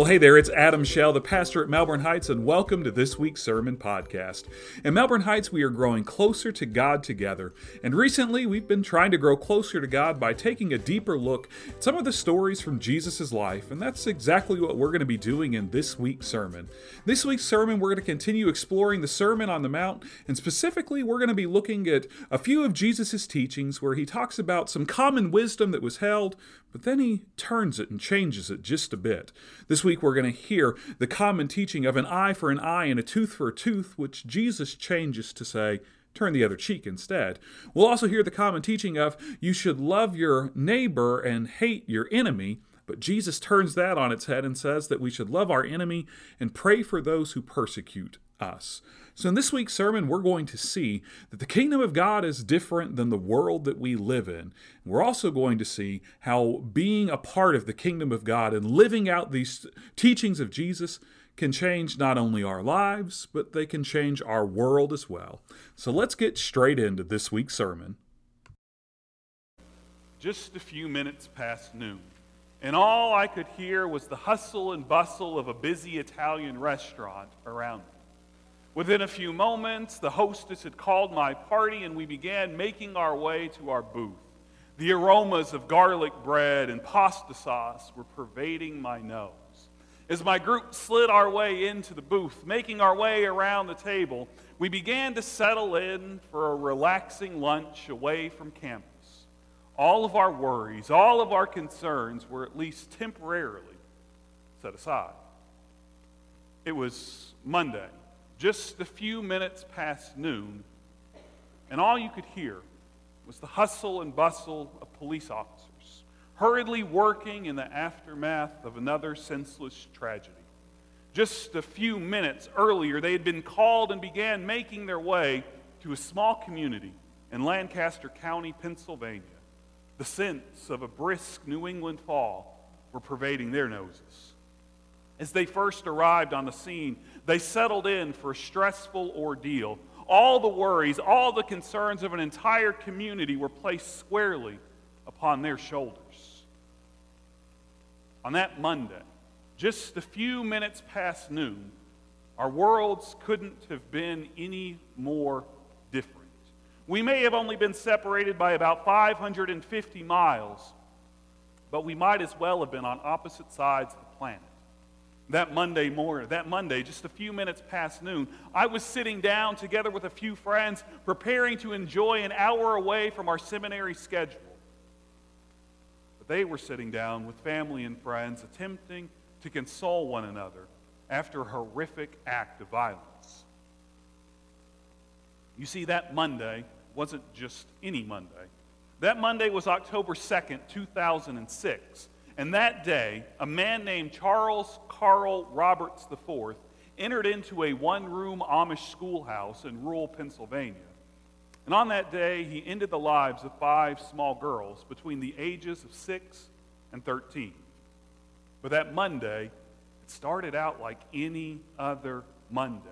Well, hey there, it's Adam Shell, the pastor at Melbourne Heights, and welcome to this week's sermon podcast. In Melbourne Heights, we are growing closer to God together, and recently we've been trying to grow closer to God by taking a deeper look at some of the stories from Jesus' life, and that's exactly what we're going to be doing in this week's sermon. This week's sermon, we're going to continue exploring the Sermon on the Mount, and specifically, we're going to be looking at a few of Jesus' teachings where he talks about some common wisdom that was held, but then he turns it and changes it just a bit. This week we're going to hear the common teaching of an eye for an eye and a tooth for a tooth, which Jesus changes to say, turn the other cheek instead. We'll also hear the common teaching of you should love your neighbor and hate your enemy. But Jesus turns that on its head and says that we should love our enemy and pray for those who persecute us. So, in this week's sermon, we're going to see that the kingdom of God is different than the world that we live in. We're also going to see how being a part of the kingdom of God and living out these teachings of Jesus can change not only our lives, but they can change our world as well. So, let's get straight into this week's sermon. Just a few minutes past noon, and all I could hear was the hustle and bustle of a busy Italian restaurant around me. Within a few moments, the hostess had called my party, and we began making our way to our booth. The aromas of garlic bread and pasta sauce were pervading my nose. As my group slid our way into the booth, making our way around the table, we began to settle in for a relaxing lunch away from campus. All of our worries, all of our concerns were at least temporarily set aside. It was Monday just a few minutes past noon, and all you could hear was the hustle and bustle of police officers, hurriedly working in the aftermath of another senseless tragedy. Just a few minutes earlier, they had been called and began making their way to a small community in Lancaster County, Pennsylvania. The scents of a brisk New England fall were pervading their noses. As they first arrived on the scene, they settled in for a stressful ordeal. All the worries, all the concerns of an entire community were placed squarely upon their shoulders. On that Monday, just a few minutes past noon, our worlds couldn't have been any more different. We may have only been separated by about 550 miles, but we might as well have been on opposite sides of the planet that Monday morning, that Monday, just a few minutes past noon, I was sitting down together with a few friends, preparing to enjoy an hour away from our seminary schedule. But they were sitting down with family and friends, attempting to console one another after a horrific act of violence. You see, that Monday wasn't just any Monday. That Monday was October 2nd, 2006. And that day, a man named Charles Carl Roberts IV entered into a one room Amish schoolhouse in rural Pennsylvania. And on that day, he ended the lives of five small girls between the ages of 6 and 13. But that Monday, it started out like any other Monday.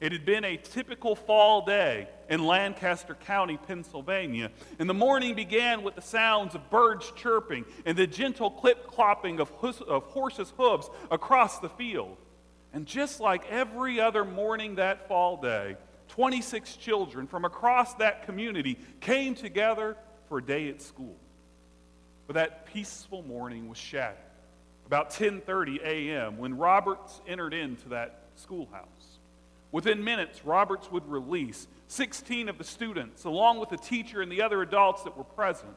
It had been a typical fall day in Lancaster County, Pennsylvania, and the morning began with the sounds of birds chirping and the gentle clip clopping of, of horses' hooves across the field. And just like every other morning that fall day, 26 children from across that community came together for a day at school. But that peaceful morning was shattered about 10:30 a.m. when Roberts entered into that schoolhouse. Within minutes, Roberts would release 16 of the students, along with the teacher and the other adults that were present,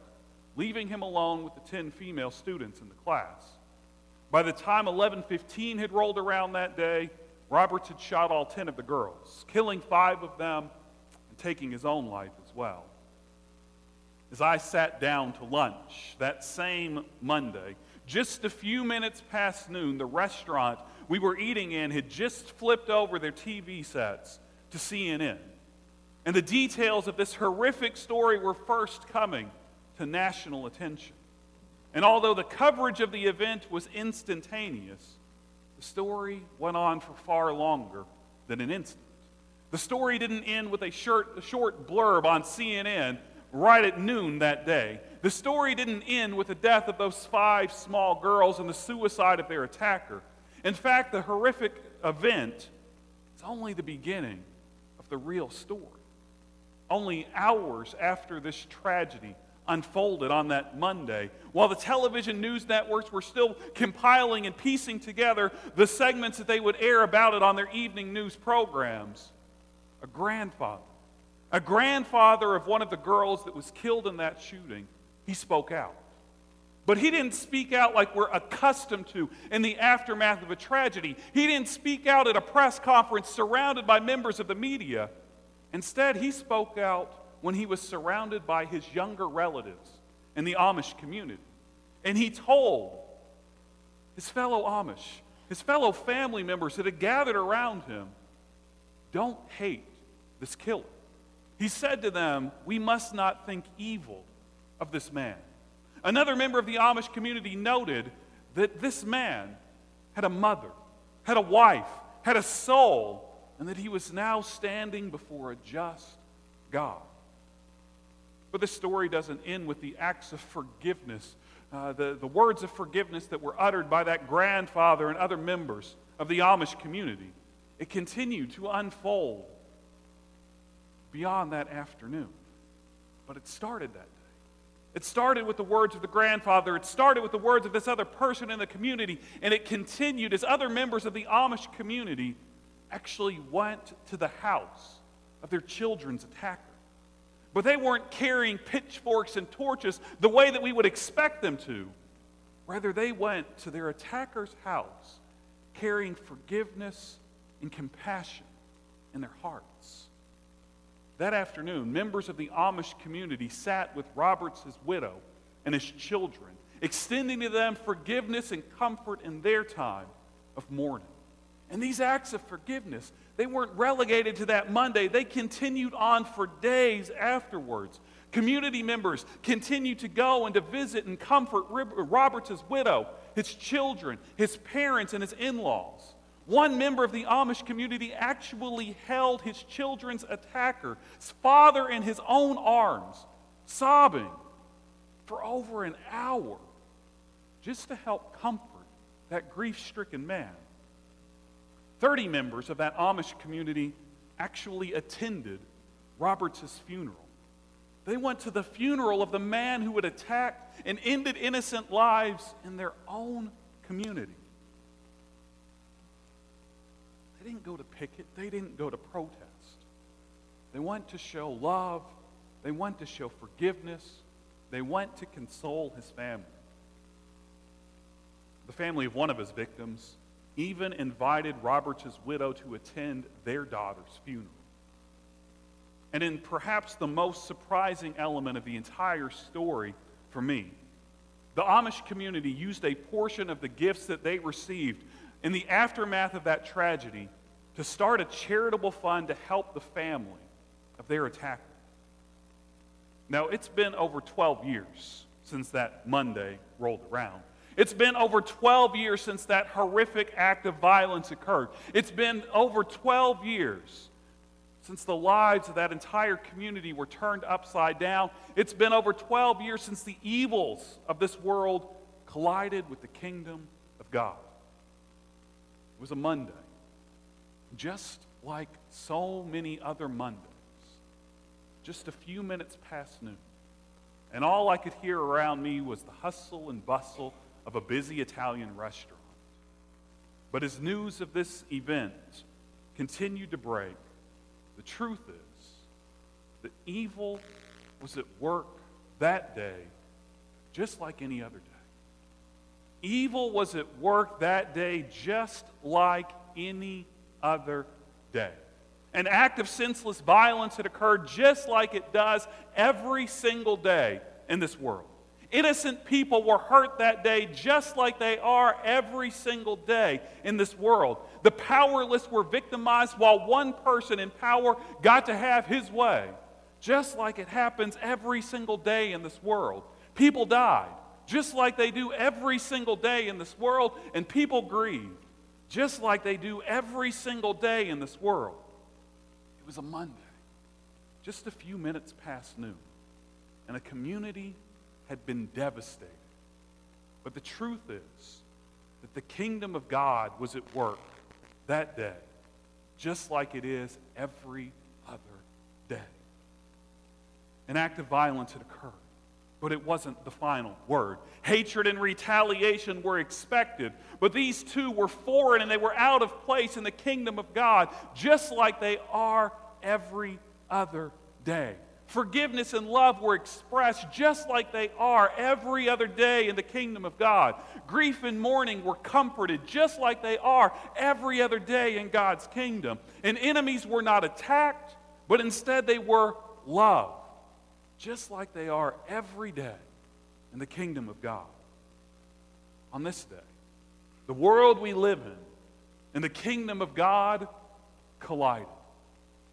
leaving him alone with the 10 female students in the class. By the time 11:15 had rolled around that day, Roberts had shot all 10 of the girls, killing 5 of them and taking his own life as well. As I sat down to lunch that same Monday, just a few minutes past noon, the restaurant we were eating in had just flipped over their TV sets to CNN. And the details of this horrific story were first coming to national attention. And although the coverage of the event was instantaneous, the story went on for far longer than an instant. The story didn't end with a short, a short blurb on CNN right at noon that day. The story didn't end with the death of those five small girls and the suicide of their attacker. In fact, the horrific event is only the beginning of the real story. Only hours after this tragedy unfolded on that Monday, while the television news networks were still compiling and piecing together the segments that they would air about it on their evening news programs, a grandfather, a grandfather of one of the girls that was killed in that shooting, he spoke out. But he didn't speak out like we're accustomed to in the aftermath of a tragedy. He didn't speak out at a press conference surrounded by members of the media. Instead, he spoke out when he was surrounded by his younger relatives in the Amish community. And he told his fellow Amish, his fellow family members that had gathered around him, don't hate this killer. He said to them, We must not think evil of this man. Another member of the Amish community noted that this man had a mother, had a wife, had a soul, and that he was now standing before a just God. But this story doesn't end with the acts of forgiveness, uh, the, the words of forgiveness that were uttered by that grandfather and other members of the Amish community. It continued to unfold beyond that afternoon. But it started that. It started with the words of the grandfather. It started with the words of this other person in the community. And it continued as other members of the Amish community actually went to the house of their children's attacker. But they weren't carrying pitchforks and torches the way that we would expect them to. Rather, they went to their attacker's house carrying forgiveness and compassion in their hearts. That afternoon, members of the Amish community sat with Roberts' widow and his children, extending to them forgiveness and comfort in their time of mourning. And these acts of forgiveness, they weren't relegated to that Monday. They continued on for days afterwards. Community members continued to go and to visit and comfort Roberts' widow, his children, his parents, and his in laws. One member of the Amish community actually held his children's attacker's father, in his own arms, sobbing for over an hour just to help comfort that grief stricken man. 30 members of that Amish community actually attended Roberts' funeral. They went to the funeral of the man who had attacked and ended innocent lives in their own community. They didn't go to picket, they didn't go to protest. They went to show love, they went to show forgiveness, they went to console his family. The family of one of his victims even invited Roberts' widow to attend their daughter's funeral. And in perhaps the most surprising element of the entire story for me, the Amish community used a portion of the gifts that they received in the aftermath of that tragedy to start a charitable fund to help the family of their attacker. Now, it's been over 12 years since that Monday rolled around. It's been over 12 years since that horrific act of violence occurred. It's been over 12 years since the lives of that entire community were turned upside down. It's been over 12 years since the evils of this world collided with the kingdom of God. It was a Monday, just like so many other Mondays, just a few minutes past noon. And all I could hear around me was the hustle and bustle of a busy Italian restaurant. But as news of this event continued to break, the truth is that evil was at work that day just like any other day. Evil was at work that day just like any other day. An act of senseless violence had occurred just like it does every single day in this world. Innocent people were hurt that day just like they are every single day in this world. The powerless were victimized while one person in power got to have his way, just like it happens every single day in this world. People died, just like they do every single day in this world, and people grieved, just like they do every single day in this world. It was a Monday, just a few minutes past noon, and a community had been devastated. But the truth is that the kingdom of God was at work that day, just like it is every other day. An act of violence had occurred, but it wasn't the final word. Hatred and retaliation were expected, but these two were foreign and they were out of place in the kingdom of God, just like they are every other day. Forgiveness and love were expressed just like they are every other day in the kingdom of God. Grief and mourning were comforted just like they are every other day in God's kingdom. And enemies were not attacked, but instead they were loved, just like they are every day in the kingdom of God. On this day, the world we live in and the kingdom of God collided.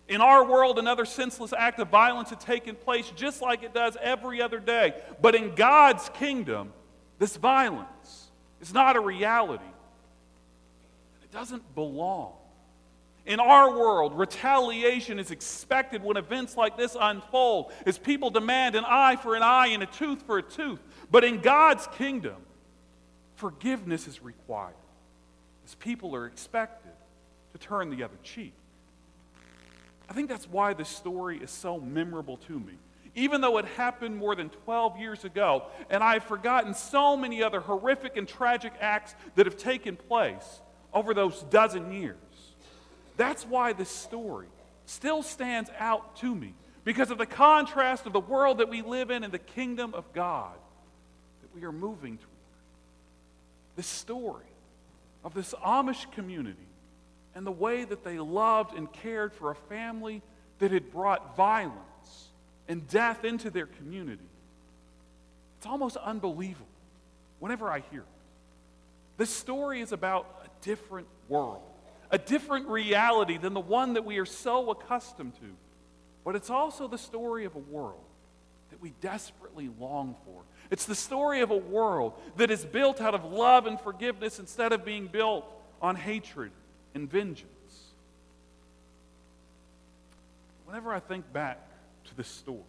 In our world, another senseless act of violence had taken place just like it does every other day. But in God's kingdom, this violence is not a reality. It doesn't belong. In our world, retaliation is expected when events like this unfold, as people demand an eye for an eye and a tooth for a tooth. But in God's kingdom, forgiveness is required, as people are expected to turn the other cheek. I think that's why this story is so memorable to me. Even though it happened more than 12 years ago, and I've forgotten so many other horrific and tragic acts that have taken place over those dozen years. That's why this story still stands out to me because of the contrast of the world that we live in and the kingdom of God that we are moving toward. This story of this Amish community and the way that they loved and cared for a family that had brought violence and death into their community. It's almost unbelievable whenever I hear it. This story is about a different world, a different reality than the one that we are so accustomed to. But it's also the story of a world that we desperately long for. It's the story of a world that is built out of love and forgiveness instead of being built on hatred and vengeance. Whenever I think back to this story,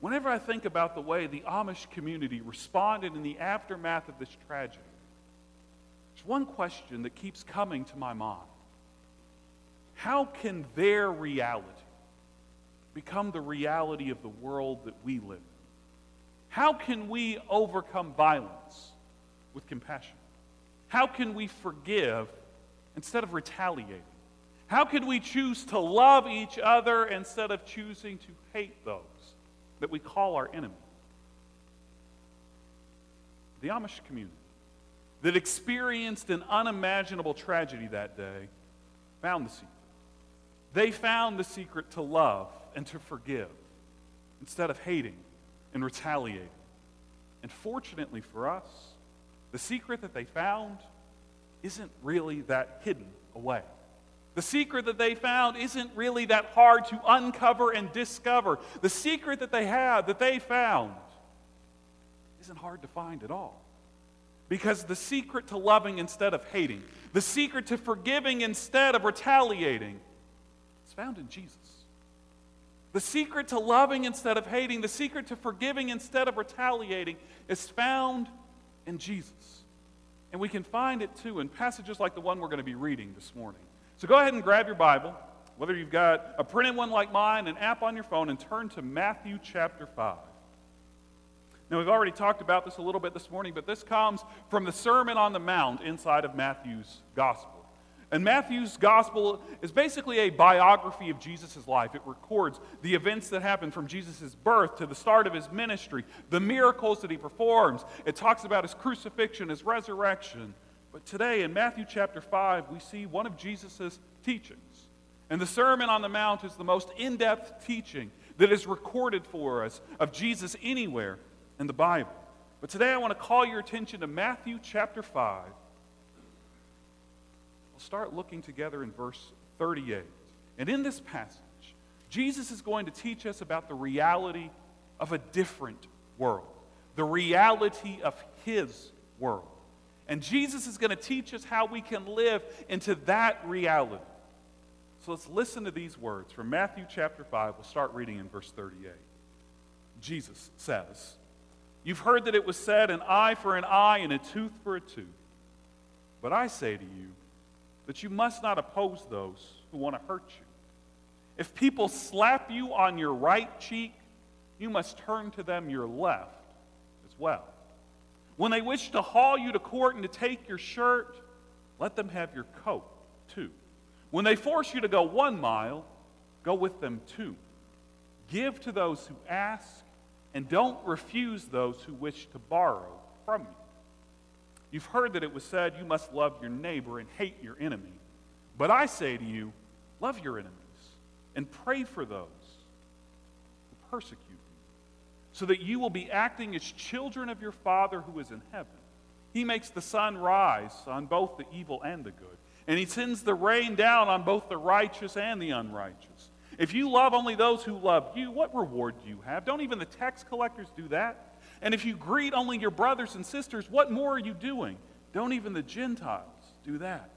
whenever I think about the way the Amish community responded in the aftermath of this tragedy, there's one question that keeps coming to my mind. How can their reality become the reality of the world that we live in? How can we overcome violence with compassion? How can we forgive instead of retaliating? How can we choose to love each other instead of choosing to hate those that we call our enemy? The Amish community that experienced an unimaginable tragedy that day found the secret. They found the secret to love and to forgive instead of hating and retaliating. And fortunately for us, the secret that they found isn't really that hidden away. The secret that they found isn't really that hard to uncover and discover. The secret that they had, that they found, isn't hard to find at all. Because the secret to loving instead of hating, the secret to forgiving instead of retaliating, is found in Jesus. The secret to loving instead of hating, the secret to forgiving instead of retaliating, is found in Jesus. And we can find it too in passages like the one we're going to be reading this morning. So go ahead and grab your Bible, whether you've got a printed one like mine, an app on your phone, and turn to Matthew chapter 5. Now, we've already talked about this a little bit this morning, but this comes from the Sermon on the Mount inside of Matthew's Gospel. And Matthew's gospel is basically a biography of Jesus' life. It records the events that happened from Jesus' birth to the start of his ministry, the miracles that he performs. It talks about his crucifixion, his resurrection. But today in Matthew chapter 5, we see one of Jesus' teachings. And the Sermon on the Mount is the most in depth teaching that is recorded for us of Jesus anywhere in the Bible. But today I want to call your attention to Matthew chapter 5 We'll start looking together in verse 38. And in this passage, Jesus is going to teach us about the reality of a different world, the reality of his world. And Jesus is going to teach us how we can live into that reality. So let's listen to these words from Matthew chapter 5. We'll start reading in verse 38. Jesus says, You've heard that it was said, an eye for an eye and a tooth for a tooth. But I say to you that you must not oppose those who want to hurt you. If people slap you on your right cheek, you must turn to them your left as well. When they wish to haul you to court and to take your shirt, let them have your coat too. When they force you to go one mile, go with them two. Give to those who ask, and don't refuse those who wish to borrow from you. You've heard that it was said, You must love your neighbor and hate your enemy. But I say to you, love your enemies and pray for those who persecute you, so that you will be acting as children of your Father who is in heaven. He makes the sun rise on both the evil and the good, and he sends the rain down on both the righteous and the unrighteous. If you love only those who love you, what reward do you have? Don't even the tax collectors do that? And if you greet only your brothers and sisters, what more are you doing? Don't even the Gentiles do that.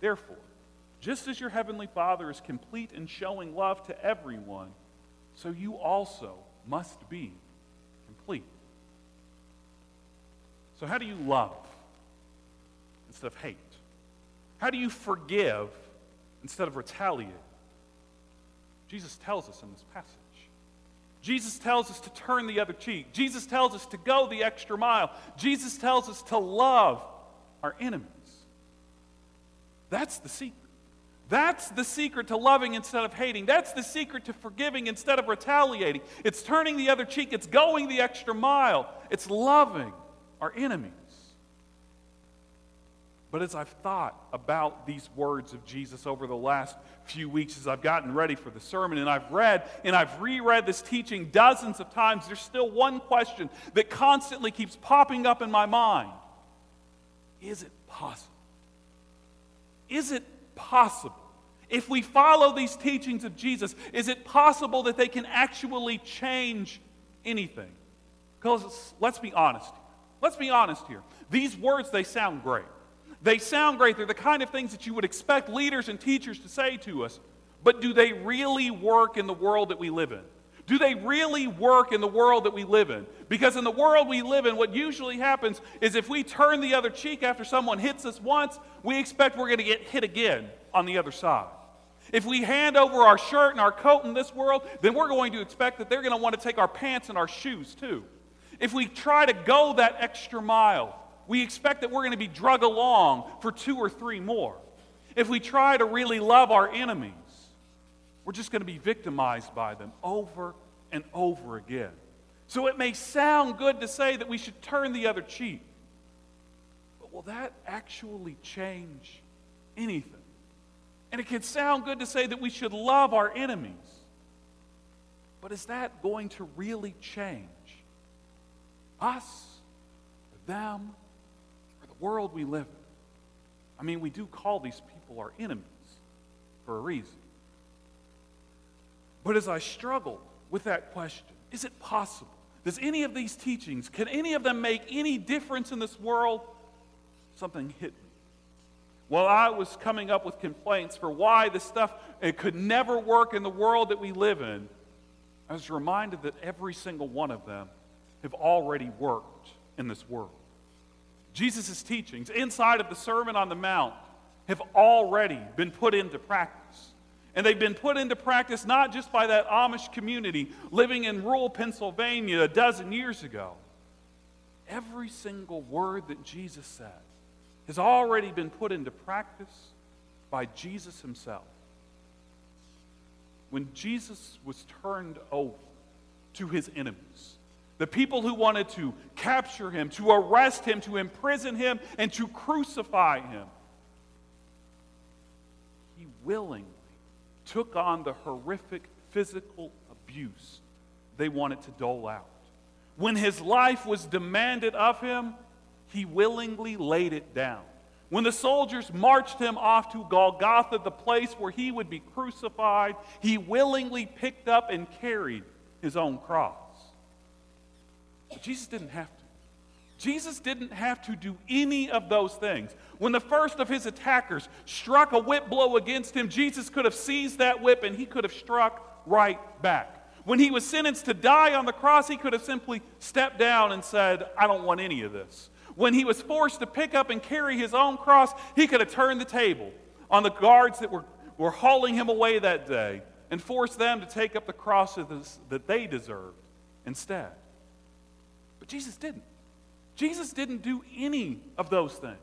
Therefore, just as your heavenly Father is complete in showing love to everyone, so you also must be complete. So, how do you love instead of hate? How do you forgive instead of retaliate? Jesus tells us in this passage. Jesus tells us to turn the other cheek. Jesus tells us to go the extra mile. Jesus tells us to love our enemies. That's the secret. That's the secret to loving instead of hating. That's the secret to forgiving instead of retaliating. It's turning the other cheek. It's going the extra mile. It's loving our enemies. But as I've thought about these words of Jesus over the last few weeks, as I've gotten ready for the sermon, and I've read and I've reread this teaching dozens of times, there's still one question that constantly keeps popping up in my mind Is it possible? Is it possible? If we follow these teachings of Jesus, is it possible that they can actually change anything? Because let's be honest. Let's be honest here. These words, they sound great. They sound great. They're the kind of things that you would expect leaders and teachers to say to us. But do they really work in the world that we live in? Do they really work in the world that we live in? Because in the world we live in, what usually happens is if we turn the other cheek after someone hits us once, we expect we're going to get hit again on the other side. If we hand over our shirt and our coat in this world, then we're going to expect that they're going to want to take our pants and our shoes too. If we try to go that extra mile, we expect that we're going to be drug along for two or three more. If we try to really love our enemies, we're just going to be victimized by them over and over again. So it may sound good to say that we should turn the other cheek, but will that actually change anything? And it can sound good to say that we should love our enemies, but is that going to really change us, them, world we live in. I mean, we do call these people our enemies for a reason. But as I struggle with that question, is it possible? Does any of these teachings, can any of them make any difference in this world? Something hit me. While I was coming up with complaints for why this stuff it could never work in the world that we live in, I was reminded that every single one of them have already worked in this world. Jesus' teachings inside of the Sermon on the Mount have already been put into practice. And they've been put into practice not just by that Amish community living in rural Pennsylvania a dozen years ago. Every single word that Jesus said has already been put into practice by Jesus himself. When Jesus was turned over to his enemies, the people who wanted to capture him, to arrest him, to imprison him, and to crucify him. He willingly took on the horrific physical abuse they wanted to dole out. When his life was demanded of him, he willingly laid it down. When the soldiers marched him off to Golgotha, the place where he would be crucified, he willingly picked up and carried his own cross. Jesus didn't have to. Jesus didn't have to do any of those things. When the first of his attackers struck a whip blow against him, Jesus could have seized that whip and he could have struck right back. When he was sentenced to die on the cross, he could have simply stepped down and said, I don't want any of this. When he was forced to pick up and carry his own cross, he could have turned the table on the guards that were, were hauling him away that day and forced them to take up the crosses that they deserved instead. Jesus didn't. Jesus didn't do any of those things.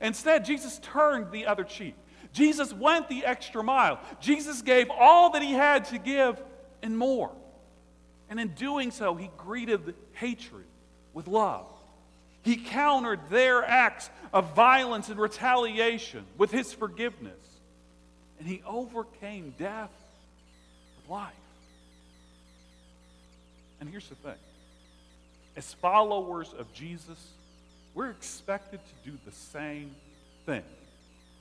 Instead, Jesus turned the other cheek. Jesus went the extra mile. Jesus gave all that he had to give and more. And in doing so, he greeted hatred with love. He countered their acts of violence and retaliation with his forgiveness. And he overcame death with life. And here's the thing as followers of Jesus, we're expected to do the same thing.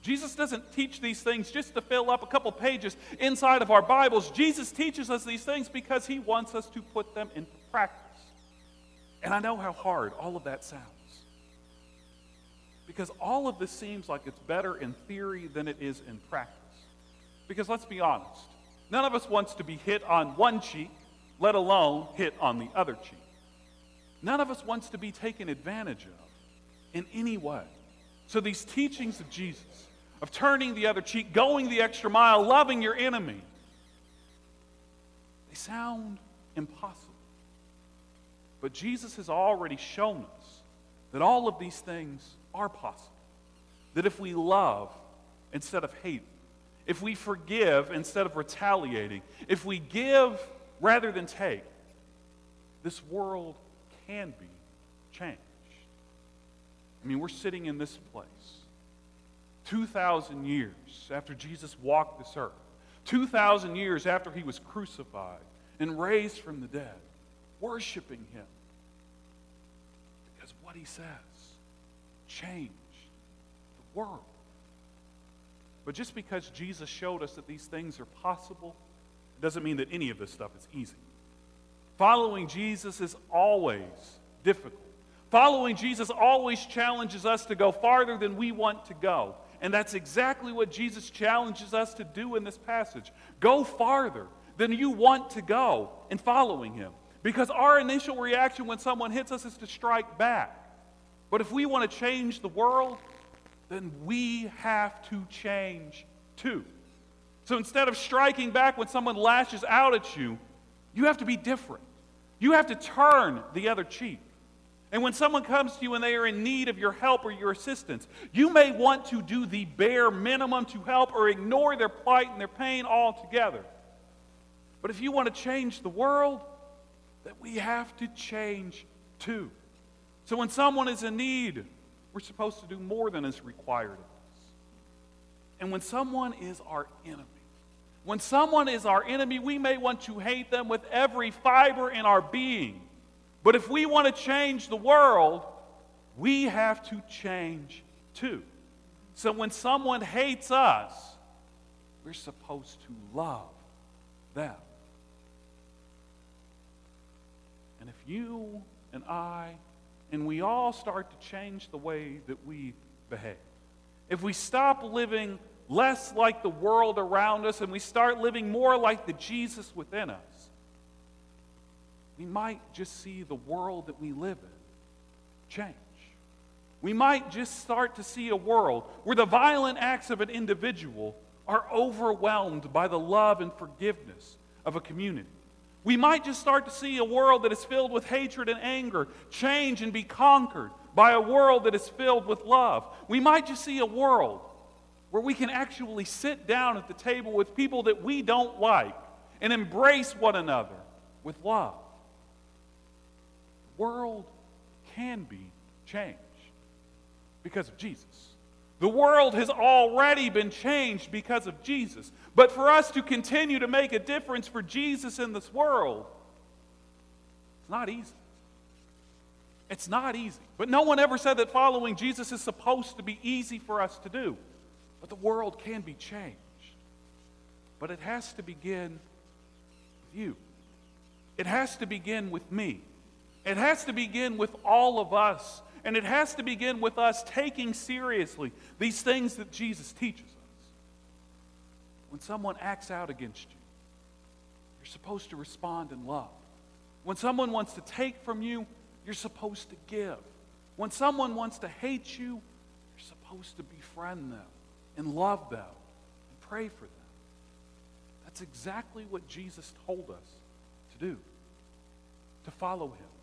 Jesus doesn't teach these things just to fill up a couple pages inside of our Bibles. Jesus teaches us these things because he wants us to put them into practice. And I know how hard all of that sounds. Because all of this seems like it's better in theory than it is in practice. Because let's be honest, none of us wants to be hit on one cheek, let alone hit on the other cheek. None of us wants to be taken advantage of in any way. So these teachings of Jesus, of turning the other cheek, going the extra mile, loving your enemy, they sound impossible. But Jesus has already shown us that all of these things are possible. That if we love instead of hate, if we forgive instead of retaliating, if we give rather than take, this world can be changed. I mean, we're sitting in this place 2,000 years after Jesus walked this earth, 2,000 years after he was crucified and raised from the dead, worshiping him. Because what he says changed the world. But just because Jesus showed us that these things are possible, doesn't mean that any of this stuff is easy. Following Jesus is always difficult. Following Jesus always challenges us to go farther than we want to go. And that's exactly what Jesus challenges us to do in this passage. Go farther than you want to go in following him. Because our initial reaction when someone hits us is to strike back. But if we want to change the world, then we have to change too. So instead of striking back when someone lashes out at you, you have to be different. You have to turn the other cheek. And when someone comes to you and they are in need of your help or your assistance, you may want to do the bare minimum to help or ignore their plight and their pain altogether. But if you want to change the world, then we have to change too. So when someone is in need, we're supposed to do more than is required of us. And when someone is our enemy, when someone is our enemy, we may want to hate them with every fiber in our being. But if we want to change the world, we have to change too. So when someone hates us, we're supposed to love them. And if you and I and we all start to change the way that we behave, if we stop living less like the world around us and we start living more like the Jesus within us, we might just see the world that we live in change. We might just start to see a world where the violent acts of an individual are overwhelmed by the love and forgiveness of a community. We might just start to see a world that is filled with hatred and anger change and be conquered by a world that is filled with love. We might just see a world where we can actually sit down at the table with people that we don't like and embrace one another with love. The world can be changed because of Jesus. The world has already been changed because of Jesus. But for us to continue to make a difference for Jesus in this world, it's not easy. It's not easy. But no one ever said that following Jesus is supposed to be easy for us to do. But the world can be changed. But it has to begin with you. It has to begin with me. It has to begin with all of us. And it has to begin with us taking seriously these things that Jesus teaches us. When someone acts out against you, you're supposed to respond in love. When someone wants to take from you, you're supposed to give. When someone wants to hate you, you're supposed to befriend them and love them and pray for them. That's exactly what Jesus told us to do to follow him,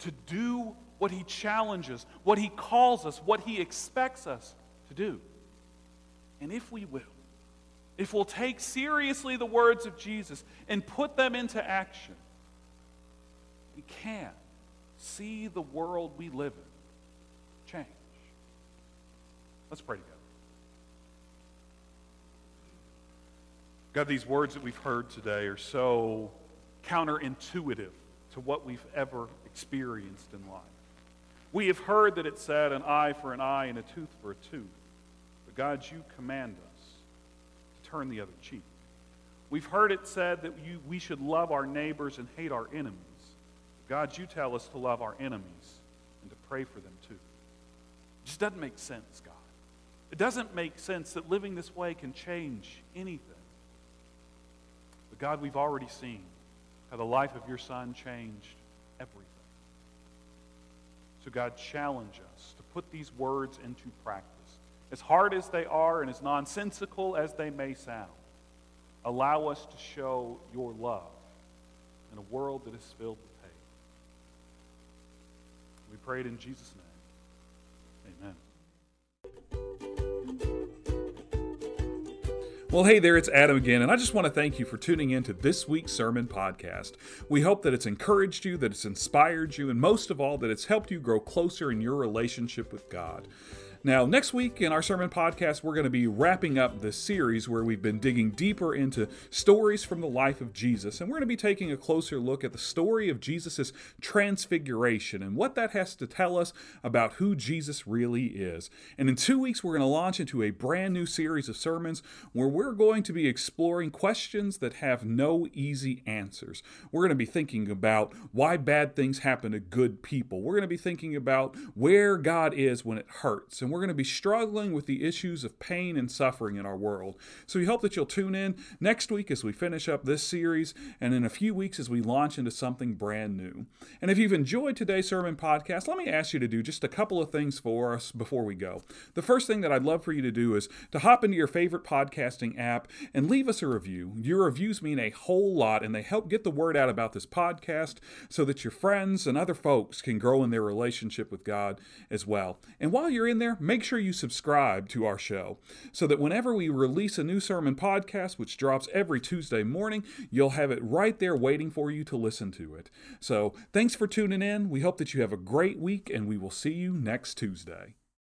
to do what he challenges, what he calls us, what he expects us to do. And if we will, if we'll take seriously the words of Jesus and put them into action, we can see the world we live in change. Let's pray together. God, these words that we've heard today are so counterintuitive to what we've ever experienced in life. We have heard that it said an eye for an eye and a tooth for a tooth. But God, you command us to turn the other cheek. We've heard it said that you, we should love our neighbors and hate our enemies. But God, you tell us to love our enemies and to pray for them too. It just doesn't make sense, God. It doesn't make sense that living this way can change anything. But God, we've already seen how the life of your son changed everything. So, God, challenge us to put these words into practice. As hard as they are and as nonsensical as they may sound, allow us to show your love in a world that is filled with hate. We pray it in Jesus' name. Well, hey there, it's Adam again, and I just want to thank you for tuning in to this week's sermon podcast. We hope that it's encouraged you, that it's inspired you, and most of all, that it's helped you grow closer in your relationship with God. Now, next week in our sermon podcast, we're going to be wrapping up the series where we've been digging deeper into stories from the life of Jesus. And we're going to be taking a closer look at the story of Jesus' transfiguration and what that has to tell us about who Jesus really is. And in two weeks, we're going to launch into a brand new series of sermons where we're going to be exploring questions that have no easy answers. We're going to be thinking about why bad things happen to good people. We're going to be thinking about where God is when it hurts. And we're going to be struggling with the issues of pain and suffering in our world. So we hope that you'll tune in next week as we finish up this series and in a few weeks as we launch into something brand new. And if you've enjoyed today's sermon podcast, let me ask you to do just a couple of things for us before we go. The first thing that I'd love for you to do is to hop into your favorite podcasting app and leave us a review. Your reviews mean a whole lot and they help get the word out about this podcast so that your friends and other folks can grow in their relationship with God as well. And while you're in there, make sure you subscribe to our show so that whenever we release a new sermon podcast, which drops every Tuesday morning, you'll have it right there waiting for you to listen to it. So thanks for tuning in. We hope that you have a great week, and we will see you next Tuesday.